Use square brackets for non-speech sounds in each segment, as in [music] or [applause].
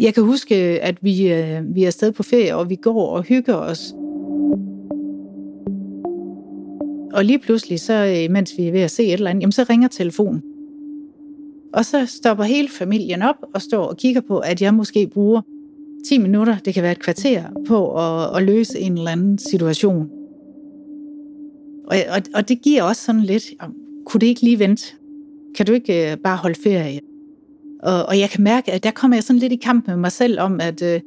Jeg kan huske, at vi, øh, vi er afsted på ferie, og vi går og hygger os. Og lige pludselig, så, øh, mens vi er ved at se et eller andet, jamen, så ringer telefonen. Og så stopper hele familien op og står og kigger på, at jeg måske bruger 10 minutter, det kan være et kvarter, på at, at løse en eller anden situation. Og, og, og det giver også sådan lidt, kunne det ikke lige vente? Kan du ikke øh, bare holde ferie? Og, og jeg kan mærke, at der kommer jeg sådan lidt i kamp med mig selv om, at, øh,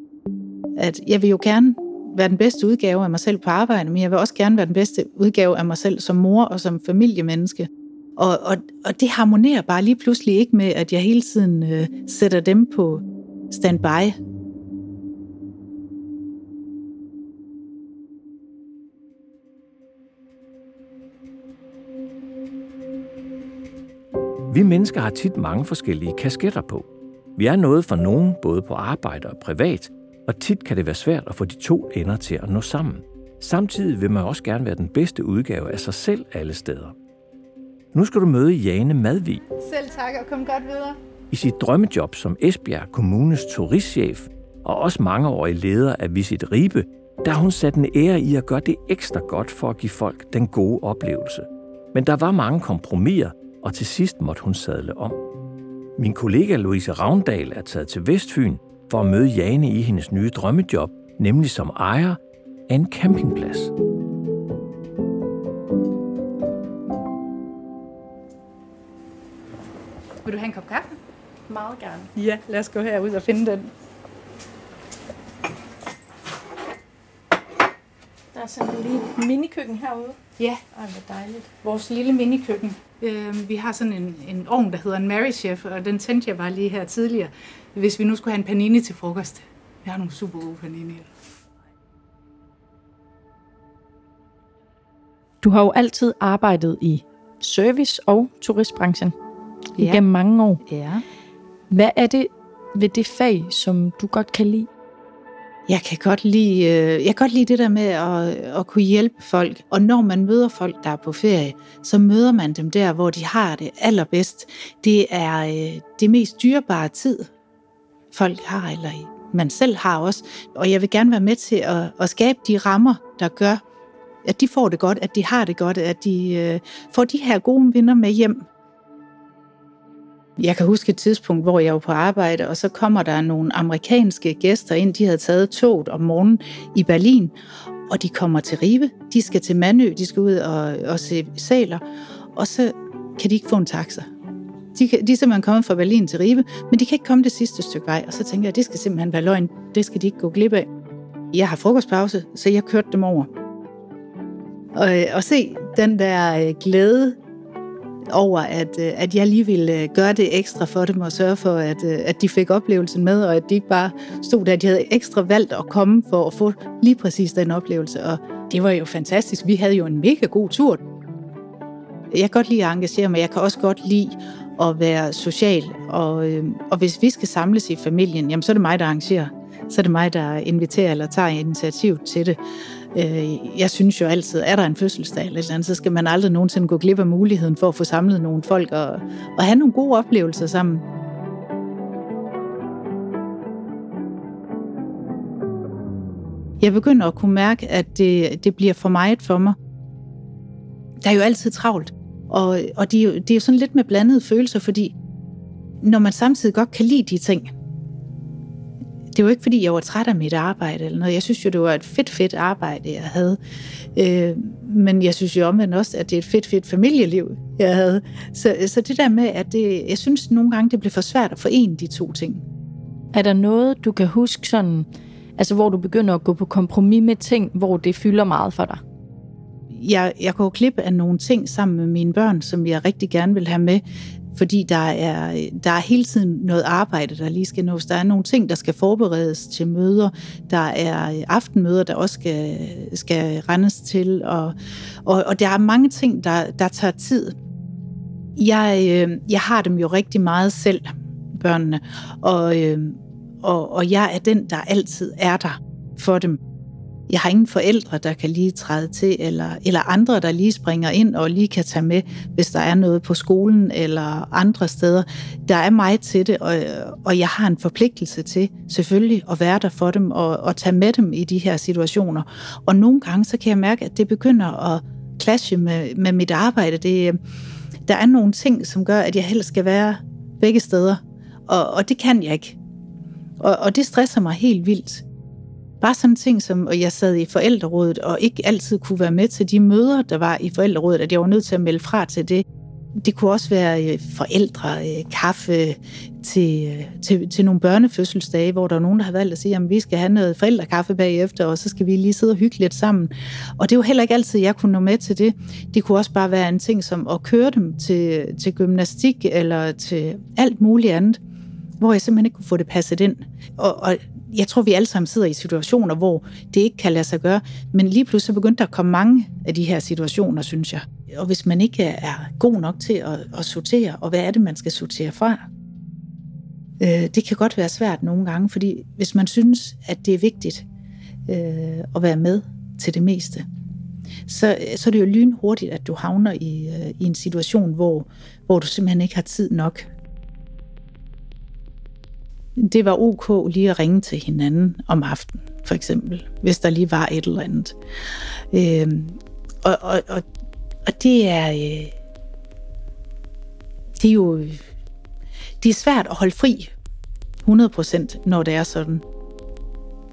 at jeg vil jo gerne være den bedste udgave af mig selv på arbejde, men jeg vil også gerne være den bedste udgave af mig selv som mor og som familiemenneske. Og, og, og det harmonerer bare lige pludselig ikke med, at jeg hele tiden øh, sætter dem på standby. Vi mennesker har tit mange forskellige kasketter på. Vi er noget for nogen, både på arbejde og privat, og tit kan det være svært at få de to ender til at nå sammen. Samtidig vil man også gerne være den bedste udgave af sig selv alle steder. Nu skal du møde Jane Madvig. Selv tak, og kom godt videre. I sit drømmejob som Esbjerg Kommunes turistchef og også mangeårig leder af Visit Ribe, der har hun sat en ære i at gøre det ekstra godt for at give folk den gode oplevelse. Men der var mange kompromiser, og til sidst måtte hun sadle om. Min kollega Louise Ravndal er taget til Vestfyn for at møde Jane i hendes nye drømmejob, nemlig som ejer af en campingplads. Vil du have en kop kaffe? Meget gerne. Ja, lad os gå herud og finde den. Er sådan en lille minikøkken herude. Ja. Ej, hvor dejligt. Vores lille minikøkken. Øh, vi har sådan en, en ovn, der hedder en Mary Chef, og den tændte jeg bare lige her tidligere, hvis vi nu skulle have en panini til frokost. Vi har nogle super gode panini. Du har jo altid arbejdet i service- og turistbranchen Ja. igennem mange år. Ja. Hvad er det ved det fag, som du godt kan lide? Jeg kan godt lide, øh, jeg kan godt lide det der med at, at kunne hjælpe folk. Og når man møder folk, der er på ferie, så møder man dem der, hvor de har det allerbedst. Det er øh, det mest dyrebare tid, folk har, eller man selv har også. Og jeg vil gerne være med til at, at skabe de rammer, der gør, at de får det godt, at de har det godt, at de øh, får de her gode minder med hjem. Jeg kan huske et tidspunkt, hvor jeg var på arbejde, og så kommer der nogle amerikanske gæster ind. De havde taget toget om morgenen i Berlin, og de kommer til Ribe. De skal til Mandø, de skal ud og, og se sæler, og så kan de ikke få en taxa. De, kan, de er simpelthen kommet fra Berlin til Ribe, men de kan ikke komme det sidste stykke vej. Og så tænker jeg, at det skal simpelthen være løgn. Det skal de ikke gå glip af. Jeg har frokostpause, så jeg kørte dem over. Og, øh, og se den der øh, glæde over, at, øh, at jeg lige ville øh, gøre det ekstra for dem og sørge for, at, øh, at de fik oplevelsen med, og at de ikke bare stod der. De havde ekstra valgt at komme for at få lige præcis den oplevelse, og det var jo fantastisk. Vi havde jo en mega god tur. Jeg kan godt lide at engagere mig. Jeg kan også godt lide at være social, og, øh, og hvis vi skal samles i familien, jamen så er det mig, der arrangerer. Så er det mig, der inviterer eller tager initiativ til det. Øh, jeg synes jo altid, er der en fødselsdag eller et eller andet, så skal man aldrig nogensinde gå glip af muligheden for at få samlet nogle folk og, og have nogle gode oplevelser sammen. Jeg begynder at kunne mærke, at det, det bliver for meget for mig. Der er jo altid travlt, og, og det, er jo, det er jo sådan lidt med blandede følelser, fordi når man samtidig godt kan lide de ting, det var ikke, fordi jeg var træt af mit arbejde eller noget. Jeg synes jo, det var et fedt, fedt arbejde, jeg havde. Øh, men jeg synes jo omvendt også, at det er et fedt, fedt familieliv, jeg havde. Så, så det der med, at det, jeg synes nogle gange, det blev for svært at forene de to ting. Er der noget, du kan huske sådan, altså hvor du begynder at gå på kompromis med ting, hvor det fylder meget for dig? Jeg, jeg går glip af nogle ting sammen med mine børn, som jeg rigtig gerne vil have med, fordi der er, der er hele tiden noget arbejde, der lige skal nås. Der er nogle ting, der skal forberedes til møder. Der er aftenmøder, der også skal, skal rendes til. Og, og, og der er mange ting, der, der tager tid. Jeg, øh, jeg har dem jo rigtig meget selv, børnene. Og, øh, og, og jeg er den, der altid er der for dem. Jeg har ingen forældre, der kan lige træde til, eller, eller andre, der lige springer ind og lige kan tage med, hvis der er noget på skolen eller andre steder. Der er mig til det, og, og jeg har en forpligtelse til selvfølgelig at være der for dem og, og tage med dem i de her situationer. Og nogle gange, så kan jeg mærke, at det begynder at clashe med, med mit arbejde. Det, øh, der er nogle ting, som gør, at jeg helst skal være begge steder, og, og det kan jeg ikke. Og, og det stresser mig helt vildt. Bare sådan ting som, og jeg sad i forældrerådet og ikke altid kunne være med til de møder, der var i forældrerådet, at jeg var nødt til at melde fra til det. Det kunne også være øh, forældre, øh, kaffe til, øh, til, til nogle børnefødselsdage, hvor der er nogen, der har valgt at sige, at vi skal have noget forældrekaffe bagefter, og så skal vi lige sidde og hygge lidt sammen. Og det er jo heller ikke altid, jeg kunne nå med til det. Det kunne også bare være en ting som at køre dem til, til gymnastik eller til alt muligt andet, hvor jeg simpelthen ikke kunne få det passet ind. Og, og jeg tror, vi alle sammen sidder i situationer, hvor det ikke kan lade sig gøre, men lige pludselig så begyndte der at komme mange af de her situationer, synes jeg. Og hvis man ikke er god nok til at, at sortere, og hvad er det, man skal sortere fra? Øh, det kan godt være svært nogle gange, fordi hvis man synes, at det er vigtigt øh, at være med til det meste, så, så er det jo lynhurtigt, at du havner i, øh, i en situation, hvor, hvor du simpelthen ikke har tid nok det var ok lige at ringe til hinanden om aftenen, for eksempel, hvis der lige var et eller andet. Øh, og, og, og, og det er... Øh, det er jo... Det er svært at holde fri 100%, når det er sådan,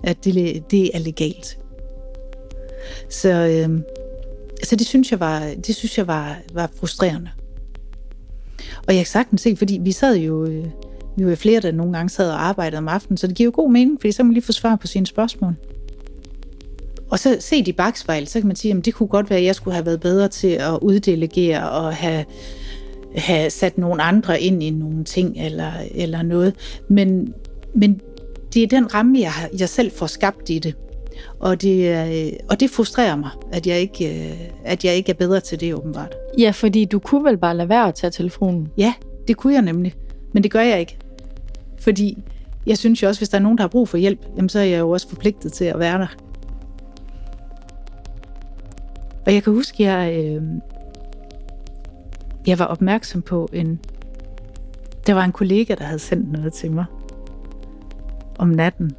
at det, det er legalt. Så, øh, så det synes jeg var, det synes jeg var, var frustrerende. Og jeg kan sagtens se, fordi vi sad jo... Øh, vi var flere, der nogle gange sad og arbejdede om aftenen, så det giver jo god mening, fordi så kan man lige få svar på sine spørgsmål. Og så set i bagspejl, så kan man sige, at det kunne godt være, at jeg skulle have været bedre til at uddelegere og have, have sat nogle andre ind i nogle ting eller, eller noget. Men, men det er den ramme, jeg, jeg selv får skabt i det. Og det, og det frustrerer mig, at jeg, ikke, at jeg ikke er bedre til det, åbenbart. Ja, fordi du kunne vel bare lade være at tage telefonen? Ja, det kunne jeg nemlig. Men det gør jeg ikke. Fordi jeg synes jo også, hvis der er nogen, der har brug for hjælp, jamen så er jeg jo også forpligtet til at være der. Og jeg kan huske, jeg, øh, jeg var opmærksom på en... Der var en kollega, der havde sendt noget til mig om natten.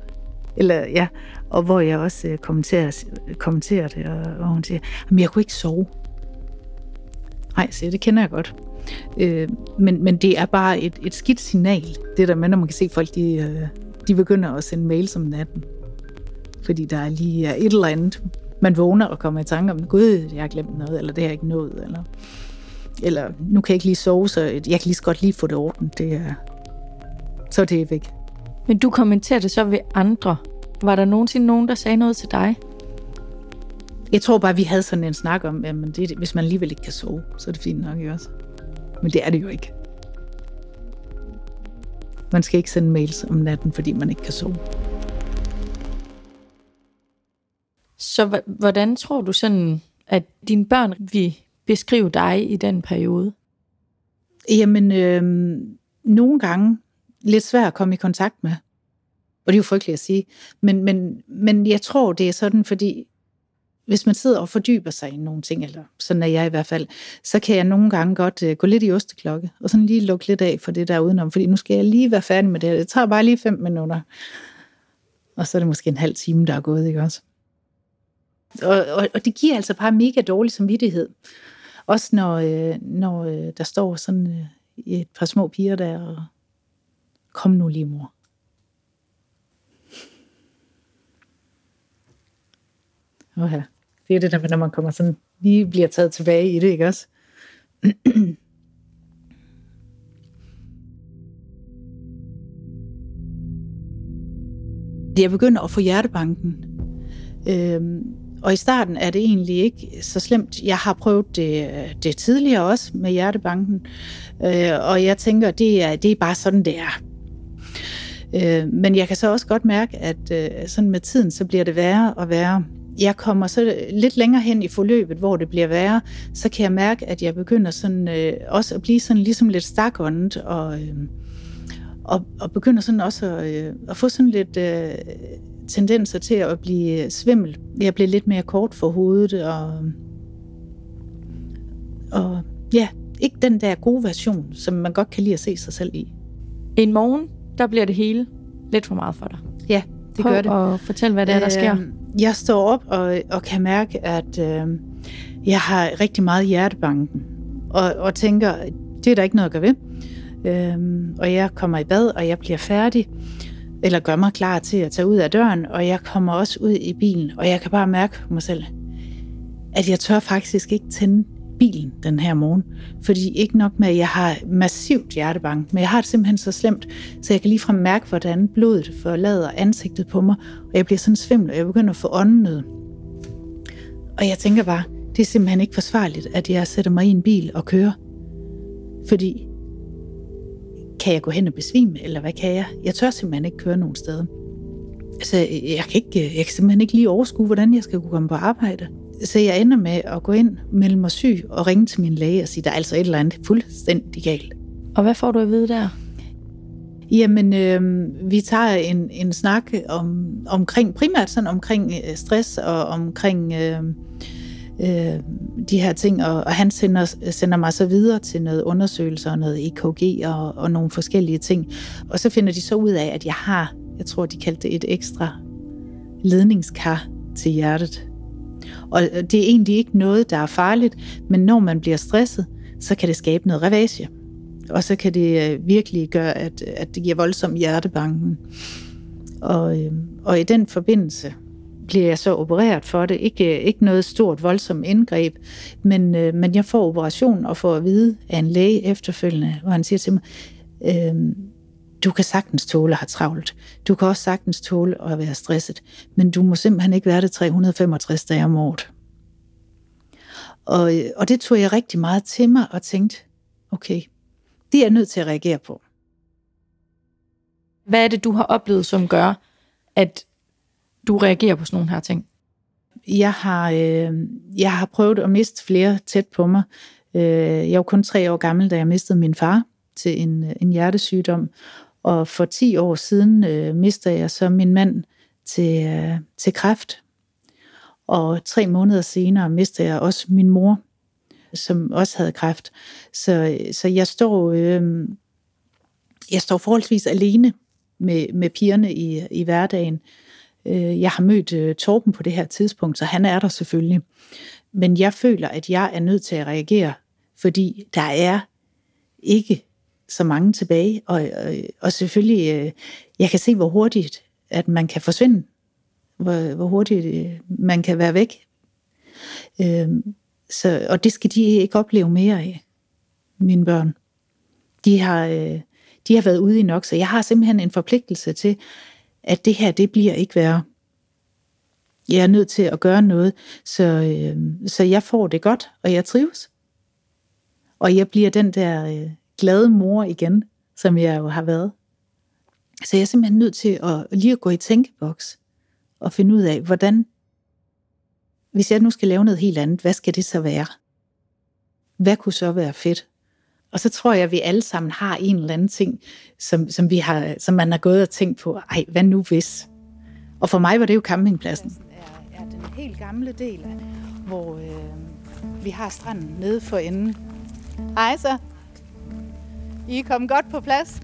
Eller ja, og hvor jeg også øh, kommenterer, kommenterer det, og, og hun siger, at jeg kunne ikke sove. Nej, så det kender jeg godt. Øh, men, men det er bare et, et skidt signal, det der med, når man kan se folk, de, øh, de begynder at sende mails om natten. Fordi der er lige er et eller andet, man vågner og kommer i tanke om, gud, jeg har glemt noget, eller det har jeg ikke nået, eller, eller nu kan jeg ikke lige sove, så jeg kan lige så godt lige få det orden. Det er, så det er væk. Men du kommenterer det så ved andre. Var der nogensinde nogen, der sagde noget til dig? Jeg tror bare, vi havde sådan en snak om, at det, hvis man alligevel ikke kan sove, så er det fint nok, ikke også? Men det er det jo ikke. Man skal ikke sende mails om natten, fordi man ikke kan sove. Så hvordan tror du sådan, at dine børn vil beskrive dig i den periode? Jamen, øh, nogle gange lidt svært at komme i kontakt med. Og det er jo frygteligt at sige. Men, men, men jeg tror, det er sådan, fordi hvis man sidder og fordyber sig i nogle ting, eller sådan er jeg i hvert fald, så kan jeg nogle gange godt øh, gå lidt i osteklokke, og sådan lige lukke lidt af for det der udenom, fordi nu skal jeg lige være færdig med det her. Det tager bare lige fem minutter. Og så er det måske en halv time, der er gået, ikke også? Og, og, og det giver altså bare mega dårlig samvittighed. Også når, øh, når øh, der står sådan øh, et par små piger der, og kom nu lige mor. Oha. Det er det der, når man kommer sådan, lige bliver taget tilbage i det, ikke også? [clears throat] jeg begynder at få hjertebanken. Øhm, og i starten er det egentlig ikke så slemt. Jeg har prøvet det, det tidligere også med hjertebanken, øh, og jeg tænker, det er, det er bare sådan, det er. Øh, men jeg kan så også godt mærke, at øh, sådan med tiden, så bliver det værre og værre jeg kommer så lidt længere hen i forløbet, hvor det bliver værre, så kan jeg mærke, at jeg begynder sådan, øh, også at blive sådan ligesom lidt stakåndet, og, øh, og, og begynder sådan også at, øh, at få sådan lidt øh, tendenser til at blive svimmel. Jeg bliver lidt mere kort for hovedet, og, og ja, ikke den der gode version, som man godt kan lide at se sig selv i. En morgen, der bliver det hele lidt for meget for dig. Det gør det. at fortælle, hvad det er, der sker. Øh, jeg står op og, og kan mærke, at øh, jeg har rigtig meget hjertebanken. Og, og tænker, det er der ikke noget at gøre ved. Øh, og jeg kommer i bad, og jeg bliver færdig. Eller gør mig klar til at tage ud af døren. Og jeg kommer også ud i bilen, og jeg kan bare mærke på mig selv, at jeg tør faktisk ikke tænde bilen den her morgen. Fordi ikke nok med, at jeg har massivt hjertebank, men jeg har det simpelthen så slemt, så jeg kan ligefrem mærke, hvordan blodet forlader ansigtet på mig, og jeg bliver sådan svimmel, og jeg begynder at få åndenød. Og jeg tænker bare, det er simpelthen ikke forsvarligt, at jeg sætter mig i en bil og kører. Fordi, kan jeg gå hen og besvime, eller hvad kan jeg? Jeg tør simpelthen ikke køre nogen steder. Altså, jeg kan, ikke, jeg kan simpelthen ikke lige overskue, hvordan jeg skal kunne komme på arbejde. Så jeg ender med at gå ind, melde mig syg og ringe til min læge og sige, der er altså et eller andet fuldstændig galt. Og hvad får du at vide der? Jamen, øh, vi tager en, en snak om, omkring, primært sådan omkring øh, stress og omkring øh, øh, de her ting, og, og han sender, sender mig så videre til noget undersøgelser og noget EKG og, og nogle forskellige ting. Og så finder de så ud af, at jeg har, jeg tror, de kaldte det et ekstra ledningskar til hjertet. Og øh, det er egentlig ikke noget, der er farligt, men når man bliver stresset, så kan det skabe noget ravage. Og så kan det øh, virkelig gøre, at, at det giver voldsom hjertebanken. Og, øh, og i den forbindelse bliver jeg så opereret for det. Ikke, ikke noget stort, voldsomt indgreb, men, men jeg får operation og får at vide af en læge efterfølgende, hvor han siger til mig, øh, du kan sagtens tåle at have travlt. Du kan også sagtens tåle at være stresset, men du må simpelthen ikke være det 365 dage om året. Og, og det tog jeg rigtig meget til mig og tænkte, okay, det er jeg nødt til at reagere på. Hvad er det, du har oplevet, som gør, at du reagerer på sådan nogle her ting? Jeg har, øh, jeg har prøvet at miste flere tæt på mig. Øh, jeg var kun tre år gammel, da jeg mistede min far til en, en hjertesygdom. Og for 10 år siden øh, mistede jeg så min mand til, øh, til kræft. Og tre måneder senere mistede jeg også min mor, som også havde kræft. Så, så jeg står øh, jeg står forholdsvis alene med, med pigerne i, i hverdagen. Øh, jeg har mødt øh, Torben på det her tidspunkt, så han er der selvfølgelig. Men jeg føler, at jeg er nødt til at reagere, fordi der er ikke så mange tilbage, og, og, og selvfølgelig, øh, jeg kan se, hvor hurtigt, at man kan forsvinde, hvor, hvor hurtigt øh, man kan være væk. Øh, så, og det skal de ikke opleve mere af, mine børn. De har, øh, de har været ude i nok, så jeg har simpelthen en forpligtelse til, at det her, det bliver ikke værre. Jeg er nødt til at gøre noget, så, øh, så jeg får det godt, og jeg trives. Og jeg bliver den der øh, glade mor igen, som jeg jo har været. Så jeg er simpelthen nødt til at lige at gå i tænkeboks og finde ud af, hvordan, hvis jeg nu skal lave noget helt andet, hvad skal det så være? Hvad kunne så være fedt? Og så tror jeg, at vi alle sammen har en eller anden ting, som, som, vi har, som man har gået og tænkt på, ej, hvad nu hvis? Og for mig var det jo campingpladsen. Er, er den helt gamle del, hvor øh, vi har stranden nede for enden. Hej så. I er kommet godt på plads?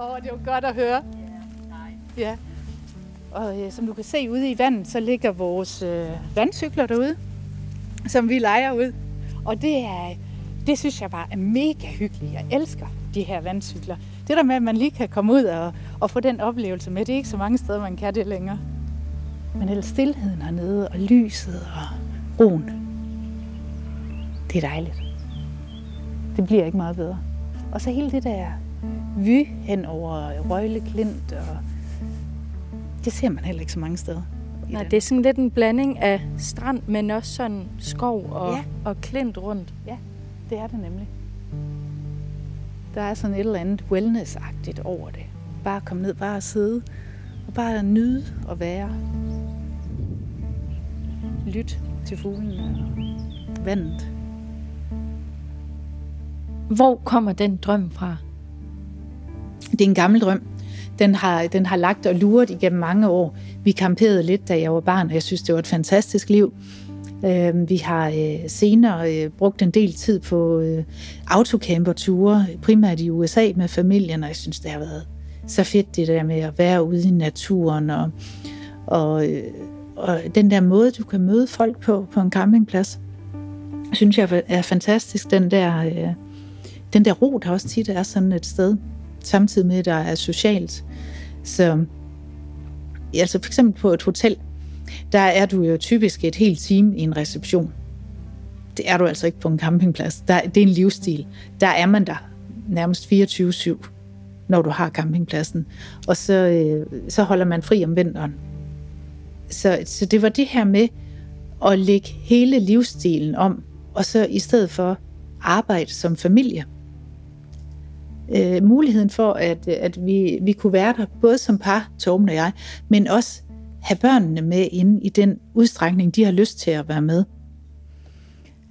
Åh, oh, det var godt at høre. Ja. Og øh, som du kan se ude i vandet, så ligger vores øh, vandcykler derude, som vi leger ud. Og det er, det synes jeg bare er mega hyggeligt. Jeg elsker de her vandcykler. Det der med, at man lige kan komme ud og, og få den oplevelse med, det er ikke så mange steder, man kan det længere. Men ellers stillheden hernede, og lyset og roen. Det er dejligt. Det bliver ikke meget bedre. Og så hele det der vy hen over Røgle Klint, og det ser man heller ikke så mange steder. Nej, det er sådan lidt en blanding af strand, men også sådan skov og, ja. og klint rundt. Ja, det er det nemlig. Der er sådan et eller andet wellness-agtigt over det. Bare komme ned, bare at sidde, og bare nyde at være. Lyt til fuglene og vandet. Hvor kommer den drøm fra? Det er en gammel drøm. Den har, den har lagt og luret igennem mange år. Vi kamperede lidt, da jeg var barn, og jeg synes, det var et fantastisk liv. Øhm, vi har øh, senere øh, brugt en del tid på øh, autocamperture, primært i USA med familien, og jeg synes, det har været så fedt det der med at være ude i naturen og, og, og den der måde, du kan møde folk på på en campingplads, synes jeg er fantastisk. Den der, øh, den der ro, der også tit er sådan et sted, samtidig med, at der er socialt. Så altså for eksempel på et hotel, der er du jo typisk et helt team i en reception. Det er du altså ikke på en campingplads. Der, det er en livsstil. Der er man der nærmest 24-7, når du har campingpladsen. Og så, øh, så holder man fri om vinteren. Så, så det var det her med at lægge hele livsstilen om, og så i stedet for arbejde som familie. Øh, muligheden for, at, at vi, vi kunne være der, både som par, Torben og jeg, men også have børnene med inde i den udstrækning, de har lyst til at være med.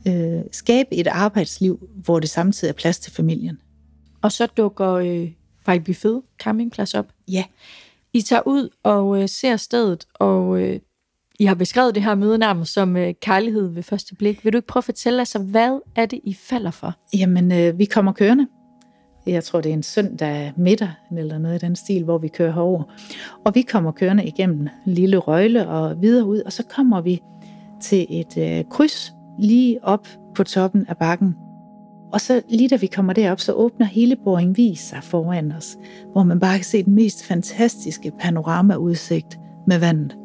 Øh, skabe et arbejdsliv, hvor det samtidig er plads til familien. Og så dukker øh, Vejlby Fed campingplads op. Ja. I tager ud og øh, ser stedet, og øh, I har beskrevet det her møde nærmest som øh, kærlighed ved første blik. Vil du ikke prøve at fortælle os, hvad er det, I falder for? Jamen, øh, vi kommer kørende. Jeg tror, det er en søndag middag, eller noget i den stil, hvor vi kører herover. Og vi kommer kørende igennem Lille Røgle og videre ud, og så kommer vi til et øh, kryds lige op på toppen af bakken. Og så lige da vi kommer derop, så åbner hele Boringvis sig foran os, hvor man bare kan se den mest fantastiske panoramaudsigt med vandet.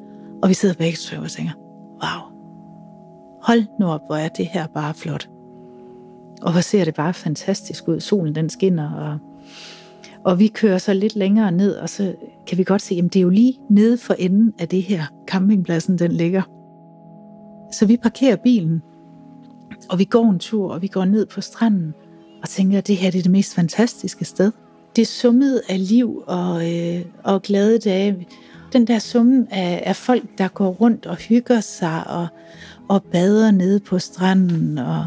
Og vi sidder begge to og tænker, wow, hold nu op, hvor er det her bare flot. Og hvor ser det bare fantastisk ud. Solen den skinner, og, og vi kører så lidt længere ned, og så kan vi godt se, at det er jo lige nede for enden af det her campingpladsen, den ligger. Så vi parkerer bilen, og vi går en tur, og vi går ned på stranden, og tænker, at det her det er det mest fantastiske sted. Det er summet af liv og, øh, og glade dage. Den der summen af, af folk, der går rundt og hygger sig og, og bader nede på stranden, og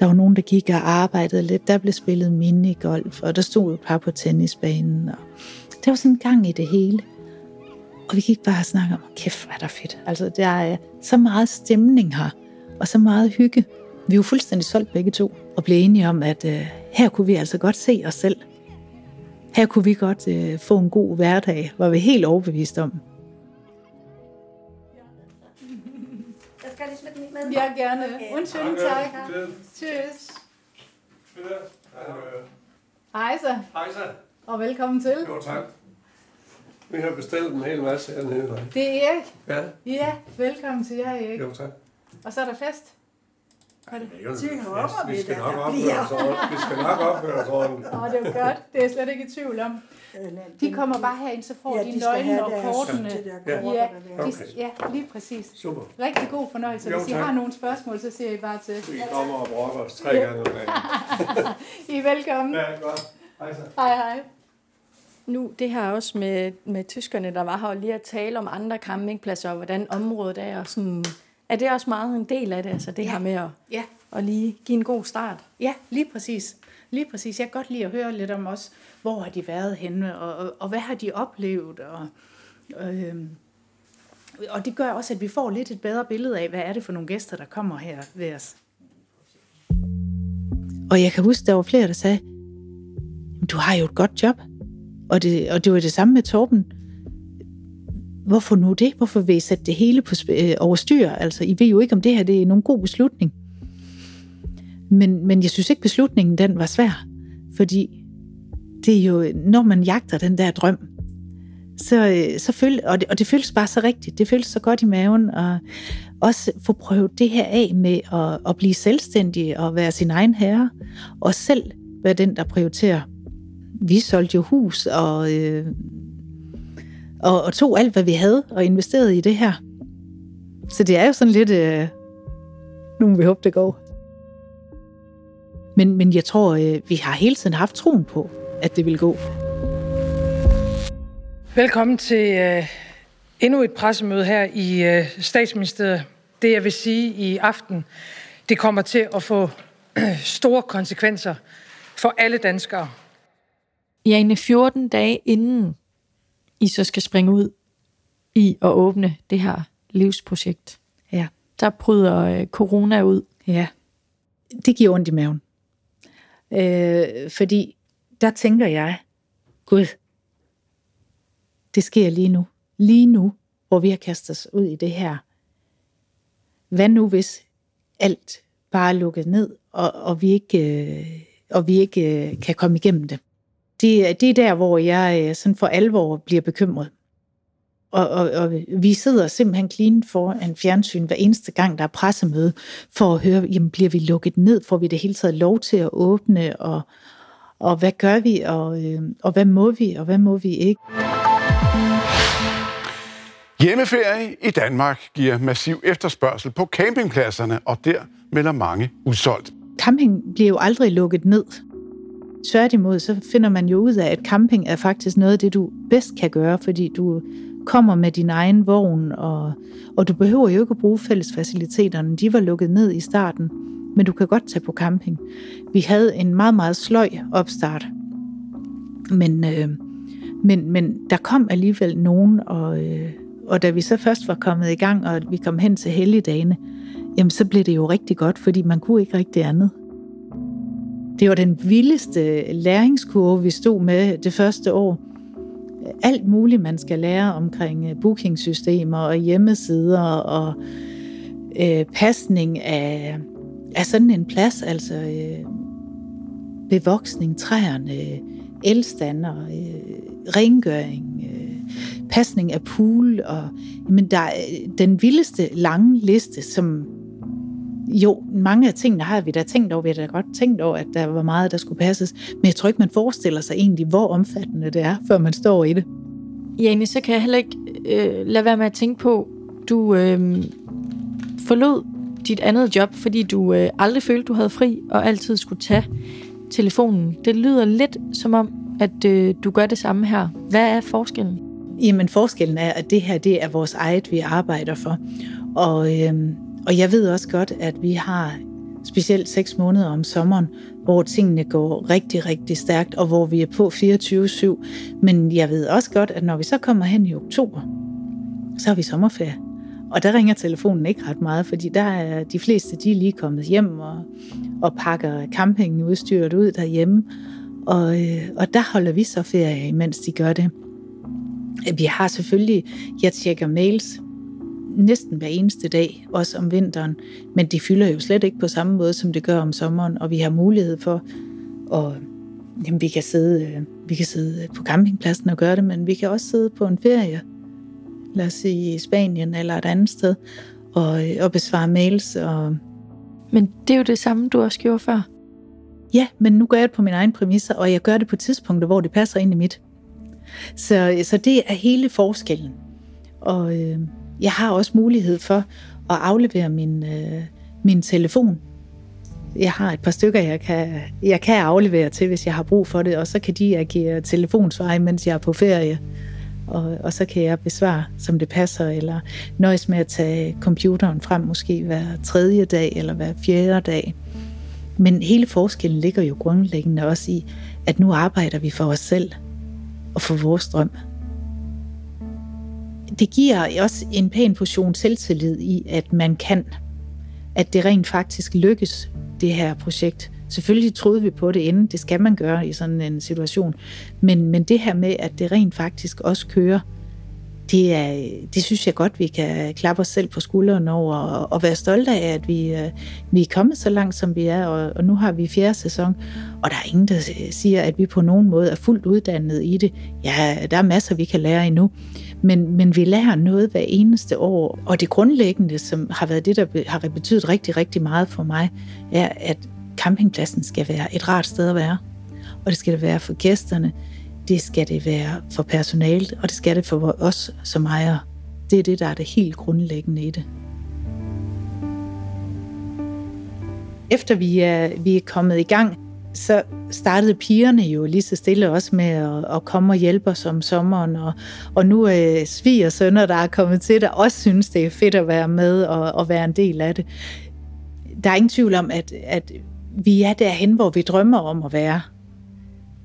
der var nogen, der gik og arbejdede lidt. Der blev spillet minigolf, og der stod et par på tennisbanen. Og der var sådan en gang i det hele. Og vi gik bare og snakkede om, kæft, hvad er der fedt. Altså, der er så meget stemning her, og så meget hygge. Vi var fuldstændig solgt begge to, og blev enige om, at øh, her kunne vi altså godt se os selv. Her kunne vi godt øh, få en god hverdag, var vi helt overbevist om. Med? Ja, gerne. Okay. Undskyld, tak. Tschüss. Hej så. Hej så. Og velkommen til. Jo, tak. Vi har bestilt en hel masse hernede. Det er Erik. Ja. Ja, velkommen til jer, Erik. Jo, tak. Og så er der fest. Ja, det er jo, vi, vi, skal nok opføre os ordentligt. Vi skal nok opføre os ordentligt. Åh, det er jo godt. Det er jeg slet ikke i tvivl om. De kommer bare herind, så får ja, de, de nøglen og kortene. Ja, ja, de, ja, lige præcis. Super. Rigtig god fornøjelse. Jo, Hvis I har nogle spørgsmål, så siger I bare til. Vi kommer og brokker os tre gange om dagen. [laughs] I er velkommen. Ja, godt. Hej så. Hej, hej. Nu, det her også med, med tyskerne, der var her, og lige at tale om andre campingpladser, og hvordan området er, og sådan, er det også meget en del af det, altså det ja. her med at, ja. at lige give en god start? Ja, lige præcis. Lige præcis. Jeg kan godt lide at høre lidt om os, hvor har de været henne, og, og, og hvad har de oplevet, og, og, og det gør også, at vi får lidt et bedre billede af, hvad er det for nogle gæster, der kommer her ved os. Og jeg kan huske, der var flere, der sagde, du har jo et godt job. Og det, og det var det samme med Torben. Hvorfor nu det? Hvorfor vil I sætte det hele på øh, overstyr? Altså, I ved jo ikke, om det her det er nogen god beslutning. Men, men jeg synes ikke, beslutningen den var svær. Fordi det er jo, når man jagter den der drøm, så, øh, så føl, og, det, og det føles bare så rigtigt. Det føles så godt i maven. Og også få prøvet det her af med at, at blive selvstændig og være sin egen herre. Og selv være den, der prioriterer. Vi solgte jo hus og, øh, og, og tog alt, hvad vi havde og investerede i det her. Så det er jo sådan lidt... Øh, nu må vi håbe, det går. Men, men jeg tror, øh, vi har hele tiden haft troen på, at det vil gå. Velkommen til øh, endnu et pressemøde her i øh, statsministeriet. Det jeg vil sige i aften, det kommer til at få øh, [clears throat] store konsekvenser for alle danskere. Jane, 14 dage inden I så skal springe ud i at åbne det her livsprojekt, Ja. der bryder øh, corona ud. Ja, det giver ondt i maven. Øh, fordi der tænker jeg, Gud, det sker lige nu. Lige nu, hvor vi har kastet os ud i det her. Hvad nu, hvis alt bare er lukket ned, og, og vi ikke, øh, og vi ikke øh, kan komme igennem det? Det, det er der, hvor jeg øh, sådan for alvor bliver bekymret. Og, og, og vi sidder simpelthen clean for en fjernsyn hver eneste gang, der er pressemøde, for at høre, jamen bliver vi lukket ned? Får vi det hele taget lov til at åbne? Og, og hvad gør vi? Og, øh, og hvad må vi? Og hvad må vi ikke? Hjemmeferie i Danmark giver massiv efterspørgsel på campingpladserne, og der melder mange udsolgt. Camping bliver jo aldrig lukket ned. Tværtimod, så finder man jo ud af, at camping er faktisk noget af det, du bedst kan gøre, fordi du kommer med din egen vogn, og, og du behøver jo ikke at bruge fællesfaciliteterne. De var lukket ned i starten, men du kan godt tage på camping. Vi havde en meget, meget sløj opstart, men, øh, men, men der kom alligevel nogen, og, øh, og da vi så først var kommet i gang, og vi kom hen til helligdagene, jamen så blev det jo rigtig godt, fordi man kunne ikke rigtig andet. Det var den vildeste læringskurve, vi stod med det første år. Alt muligt, man skal lære omkring øh, bookingsystemer og hjemmesider og øh, pasning af, af sådan en plads, altså øh, bevoksning, træerne, elstander, øh, rengøring, øh, pasning af pool, og men der er øh, den vildeste lange liste, som jo, mange af tingene har vi da tænkt over, vi har da godt tænkt over, at der var meget, der skulle passes, men jeg tror ikke, man forestiller sig egentlig, hvor omfattende det er, før man står i det. Jane, så kan jeg heller ikke øh, lade være med at tænke på, du øh, forlod dit andet job, fordi du øh, aldrig følte, du havde fri, og altid skulle tage telefonen. Det lyder lidt som om, at øh, du gør det samme her. Hvad er forskellen? Jamen forskellen er, at det her det er vores eget, vi arbejder for. Og, øhm, og jeg ved også godt, at vi har specielt seks måneder om sommeren, hvor tingene går rigtig, rigtig stærkt, og hvor vi er på 24-7. Men jeg ved også godt, at når vi så kommer hen i oktober, så har vi sommerferie. Og der ringer telefonen ikke ret meget, fordi der er de fleste, de er lige kommet hjem og, og pakker campingudstyret ud derhjemme. Og, øh, og der holder vi så ferie, imens de gør det. Vi har selvfølgelig, jeg tjekker mails næsten hver eneste dag, også om vinteren, men de fylder jo slet ikke på samme måde, som det gør om sommeren, og vi har mulighed for, at jamen, vi, kan sidde, øh, vi kan sidde på campingpladsen og gøre det, men vi kan også sidde på en ferie, lad os sige i Spanien eller et andet sted, og, øh, og besvare mails. Og... Men det er jo det samme, du også gjorde før. Ja, men nu gør jeg det på mine egne præmisser, og jeg gør det på tidspunkter, hvor det passer ind i mit. Så, så det er hele forskellen. Og øh, jeg har også mulighed for at aflevere min, øh, min telefon. Jeg har et par stykker, jeg kan, jeg kan aflevere til, hvis jeg har brug for det, og så kan de agere telefonsvar, mens jeg er på ferie. Og, og så kan jeg besvare, som det passer, eller nøjes med at tage computeren frem, måske hver tredje dag eller hver fjerde dag. Men hele forskellen ligger jo grundlæggende også i, at nu arbejder vi for os selv og for vores drøm. Det giver også en pæn portion selvtillid i, at man kan. At det rent faktisk lykkes, det her projekt. Selvfølgelig troede vi på det inden, det skal man gøre i sådan en situation. Men, men det her med, at det rent faktisk også kører, det, er, det synes jeg godt, vi kan klappe os selv på skulderen over og, og være stolte af, at vi, øh, vi er kommet så langt, som vi er, og, og nu har vi fjerde sæson, og der er ingen, der siger, at vi på nogen måde er fuldt uddannet i det. Ja, der er masser, vi kan lære endnu, men, men vi lærer noget hver eneste år, og det grundlæggende, som har været det, der har betydet rigtig, rigtig meget for mig, er, at campingpladsen skal være et rart sted at være, og det skal det være for gæsterne, det skal det være for personalet, og det skal det for os som ejere. Det er det, der er det helt grundlæggende i det. Efter vi er, vi er kommet i gang, så startede pigerne jo lige så stille også med at, at komme og hjælpe os om sommeren. Og, og nu øh, er svig og sønner, der er kommet til, der også synes, det er fedt at være med og, og være en del af det. Der er ingen tvivl om, at, at vi er derhen, hvor vi drømmer om at være.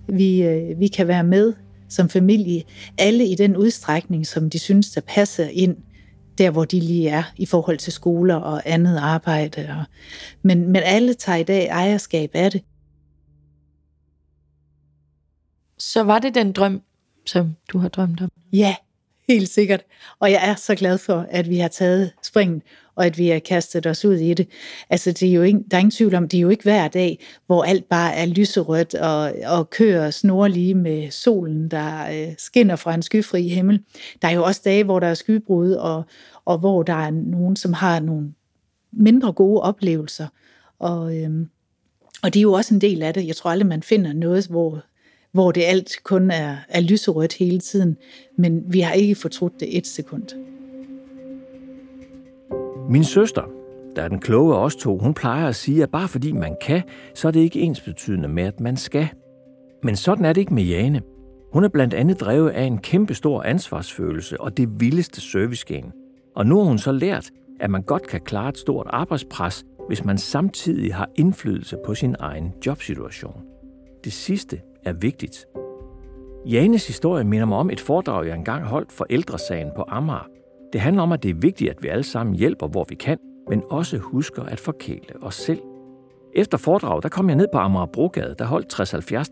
Vi, øh, vi kan være med som familie, alle i den udstrækning, som de synes, der passer ind der, hvor de lige er i forhold til skoler og andet arbejde. Og, men, men alle tager i dag ejerskab af det. Så var det den drøm, som du har drømt om? Ja, helt sikkert. Og jeg er så glad for, at vi har taget springen, og at vi har kastet os ud i det. Altså, det er jo ikke, der er ingen tvivl om, det er jo ikke hver dag, hvor alt bare er lyserødt og, og kører snorlige med solen, der øh, skinner fra en skyfri himmel. Der er jo også dage, hvor der er skybrud, og, og hvor der er nogen, som har nogle mindre gode oplevelser. Og, øhm, og det er jo også en del af det. Jeg tror aldrig, man finder noget, hvor, hvor det alt kun er, er lyserødt hele tiden. Men vi har ikke fortrudt det et sekund. Min søster, der er den kloge af os to, hun plejer at sige, at bare fordi man kan, så er det ikke ens betydende med, at man skal. Men sådan er det ikke med Jane. Hun er blandt andet drevet af en kæmpe stor ansvarsfølelse og det vildeste servicegen. Og nu har hun så lært, at man godt kan klare et stort arbejdspres, hvis man samtidig har indflydelse på sin egen jobsituation. Det sidste er vigtigt. Janes historie minder mig om et foredrag, jeg engang holdt for ældresagen på Amager. Det handler om, at det er vigtigt, at vi alle sammen hjælper, hvor vi kan, men også husker at forkæle os selv. Efter foredraget, der kom jeg ned på Amager Brogade, der holdt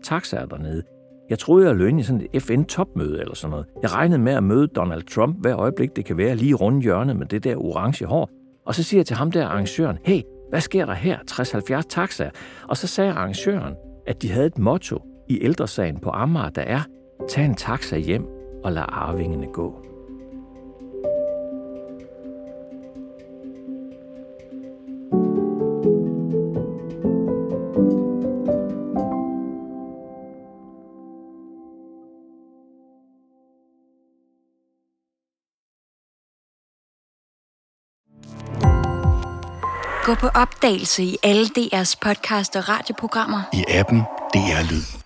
60-70 taxaer dernede. Jeg troede, jeg løn i sådan et FN-topmøde eller sådan noget. Jeg regnede med at møde Donald Trump hver øjeblik, det kan være lige rundt hjørnet med det der orange hår. Og så siger jeg til ham der arrangøren, hey, hvad sker der her? 60-70 taxaer. Og så sagde arrangøren, at de havde et motto i ældresagen på Amager, der er, tag en taxa hjem og lad arvingene gå. Gå på opdagelse i alle DR's podcast og radioprogrammer. I appen DR Lyd.